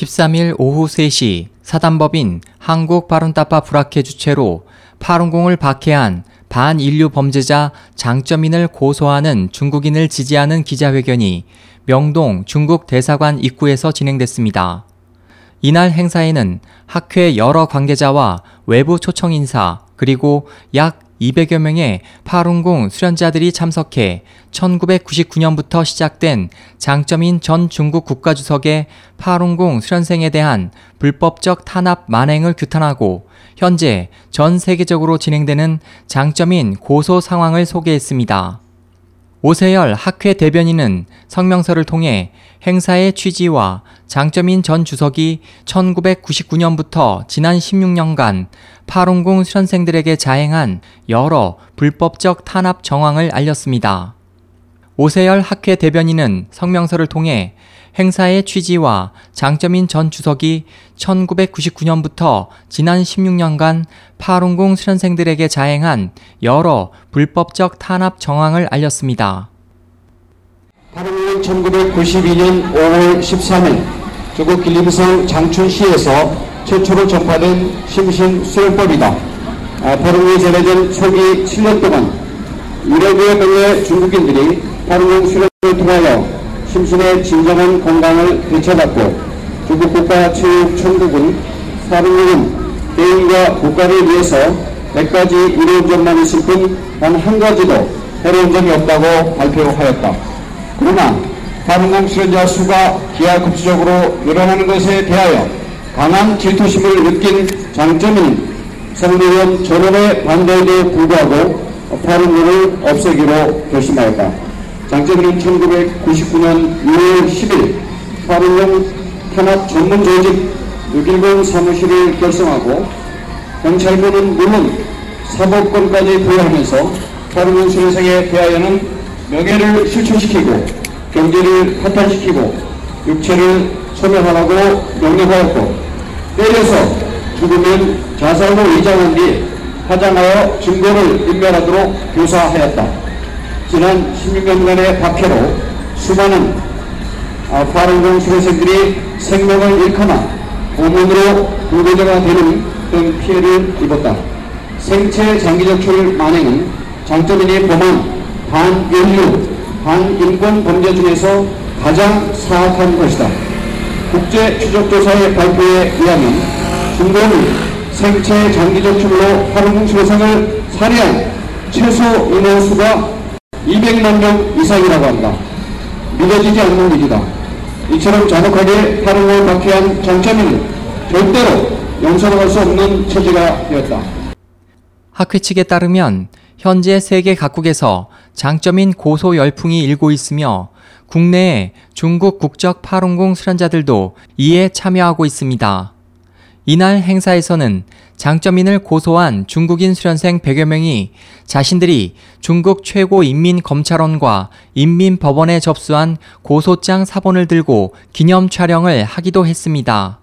13일 오후 3시 사단법인 한국바룬따파 불학회 주최로 파룬공을 박해한 반인류 범죄자 장점인을 고소하는 중국인을 지지하는 기자회견이 명동 중국 대사관 입구에서 진행됐습니다. 이날 행사에는 학회 여러 관계자와 외부 초청 인사 그리고 약 200여 명의 파룬공 수련자들이 참석해 1999년부터 시작된 장점인 전 중국 국가주석의 파룬공 수련생에 대한 불법적 탄압 만행을 규탄하고 현재 전 세계적으로 진행되는 장점인 고소 상황을 소개했습니다. 오세열 학회 대변인은 성명서를 통해 행사의 취지와 장점인 전 주석이 1999년부터 지난 16년간 파룬공 수련생들에게 자행한 여러 불법적 탄압 정황을 알렸습니다. 오세열 학회 대변인은 성명서를 통해 행사의 취지와 장점인 전 주석이 1999년부터 지난 16년간 파룬공 수련생들에게 자행한 여러 불법적 탄압 정황을 알렸습니다. 파룬공은 1992년 5월 13일 중국 길림성 장춘시에서 최초로 전파된 심신 수련법이다. 파룬공이 전해진 초기 7년 동안 1억여 명의 중국인들이 파룬공 수련을 통하여 심신의 진정한 건강을 되찾았고 중국 국가체육총국은 파룬공은 개인과 국가를 위해서 100가지 이로운 점만 있을 뿐단 한 가지도 해로운 점이 없다고 발표하였다. 그러나 파룬공 수련자 수가 기하급수적으로 늘어나는 것에 대하여 강한 질투심을 느낀 장점인 성노원 전원의 반대에도 불구하고 파룬공을 없애기로 결심하였다. 장점인은 1999년 6월 10일 파룬공 탄압 전문 조직 610 사무실을 결성하고 경찰부는 물론 사법권까지 부여하면서 파룬공 수련생에 대하여는 명예를 실추시키고 경제를 파탄시키고 육체를 소멸하라고 명령하였고 때려서 죽으면 자살로 위장한 뒤 화장하여 증거를 인멸하도록 교사하였다. 지난 16년간의 박해로 수많은 파룬공 수련생들이 생명을 잃거나 고문으로 불구제가 되는 등 피해를 입었다. 생체 장기적출 만행은 장점인이 범한 반인류, 반인권 범죄 중에서 가장 사악한 것이다. 국제 추적조사의 발표에 의하면 중국은 생체 장기적 출로 파룬공 수련생을 살해한 최소 인원 수가 200만 명 이상이라고 한다. 믿어지지 않는 일이다. 이처럼 잔혹하게 파룬공을 박해한 장점인은 절대로 용서할 수 없는 처지가 되었다. 학회 측에 따르면 현재 세계 각국에서 장점인 고소 열풍이 일고 있으며 국내에 중국 국적 파룬공 수련자들도 이에 참여하고 있습니다. 이날 행사에서는 장점인을 고소한 중국인 수련생 100여 명이 자신들이 중국 최고인민검찰원과 인민법원에 접수한 고소장 사본을 들고 기념 촬영을 하기도 했습니다.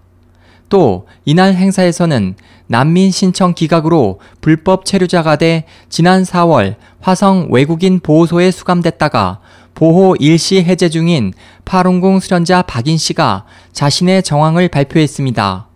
또 이날 행사에서는 난민 신청 기각으로 불법 체류자가 돼 지난 4월 화성 외국인 보호소에 수감됐다가 보호 일시 해제 중인 파룬공 수련자 박인 씨가 자신의 정황을 발표했습니다.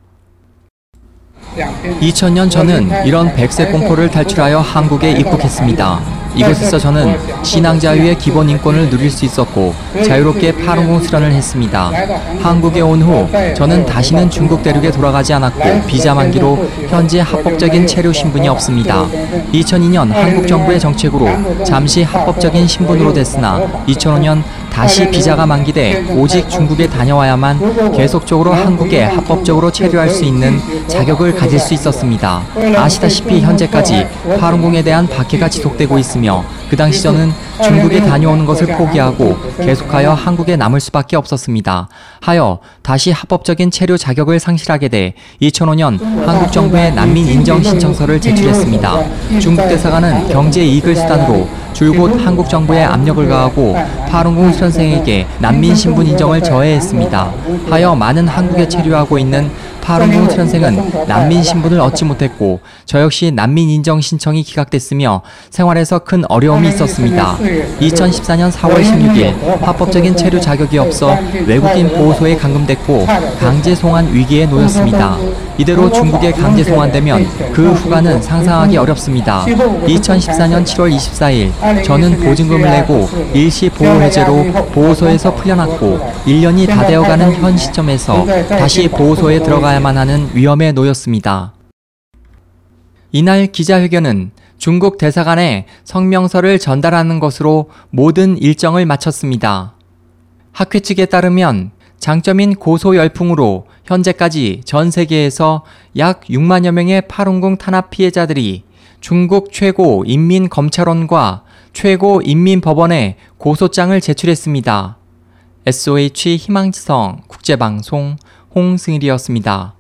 2000년 저는 이런 백색 공포를 탈출하여 한국에 입국했습니다. 이곳에서 저는 신앙 자유의 기본 인권을 누릴 수 있었고 자유롭게 파룬공 수련을 했습니다. 한국에 온 후 저는 다시는 중국 대륙에 돌아가지 않았고 비자 만기로 현재 합법적인 체류 신분이 없습니다. 2002년 한국 정부의 정책으로 잠시 합법적인 신분으로 됐으나 2005년 다시 비자가 만기돼 오직 중국에 다녀와야만 계속적으로 한국에 합법적으로 체류할 수 있는 자격을 가질 수 있었습니다. 아시다시피 현재까지 파룬공에 대한 박해가 지속되고 있으며 그 당시 저는 중국에 다녀오는 것을 포기하고 계속하여 한국에 남을 수밖에 없었습니다. 하여 다시 합법적인 체류 자격을 상실하게 돼 2005년 한국 정부에 난민 인정 신청서를 제출했습니다. 중국 대사관은 경제 이익을 수단으로 줄곧 한국 정부에 압력을 가하고 파룬공 수련생에게 난민 신분 인정을 저해했습니다. 하여 많은 한국에 체류하고 있는 파룬궁 수련생은 난민 신분을 얻지 못했고 저 역시 난민 인정 신청이 기각됐으며 생활에서 큰 어려움이 있었습니다. 2014년 4월 16일 합법적인 체류 자격이 없어 외국인 보호소에 감금됐고 강제 송환 위기에 놓였습니다. 이대로 중국에 강제 송환되면 그 후가는 상상하기 어렵습니다. 2014년 7월 24일 저는 보증금을 내고 일시 보호 해제로 보호소에서 풀려났고 1년이 다 되어가는 현 시점에서 다시 보호소에 들어 가야만 하는 위험에 놓였습니다. 이날 기자회견은 중국 대사관에 성명서를 전달하는 것으로 모든 일정을 마쳤습니다. 학회 측에 따르면 장점인 고소 열풍으로 현재까지 전 세계에서 약 6만여 명의 파룬궁 탄압 피해자들이 중국 최고 인민검찰원과 최고 인민법원에 고소장을 제출했습니다. SOH 희망지성 국제방송 홍승일이었습니다.